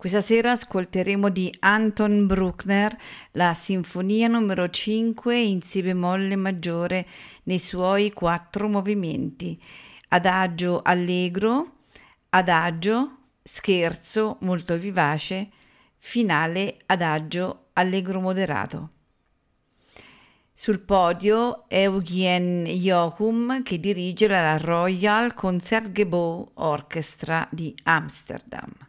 Questa sera ascolteremo di Anton Bruckner la Sinfonia numero 5 in Si bemolle maggiore nei suoi quattro movimenti: adagio allegro, adagio, scherzo molto vivace, finale adagio allegro moderato. Sul podio Eugen Jochum che dirige la Royal Concertgebouw Orchestra di Amsterdam.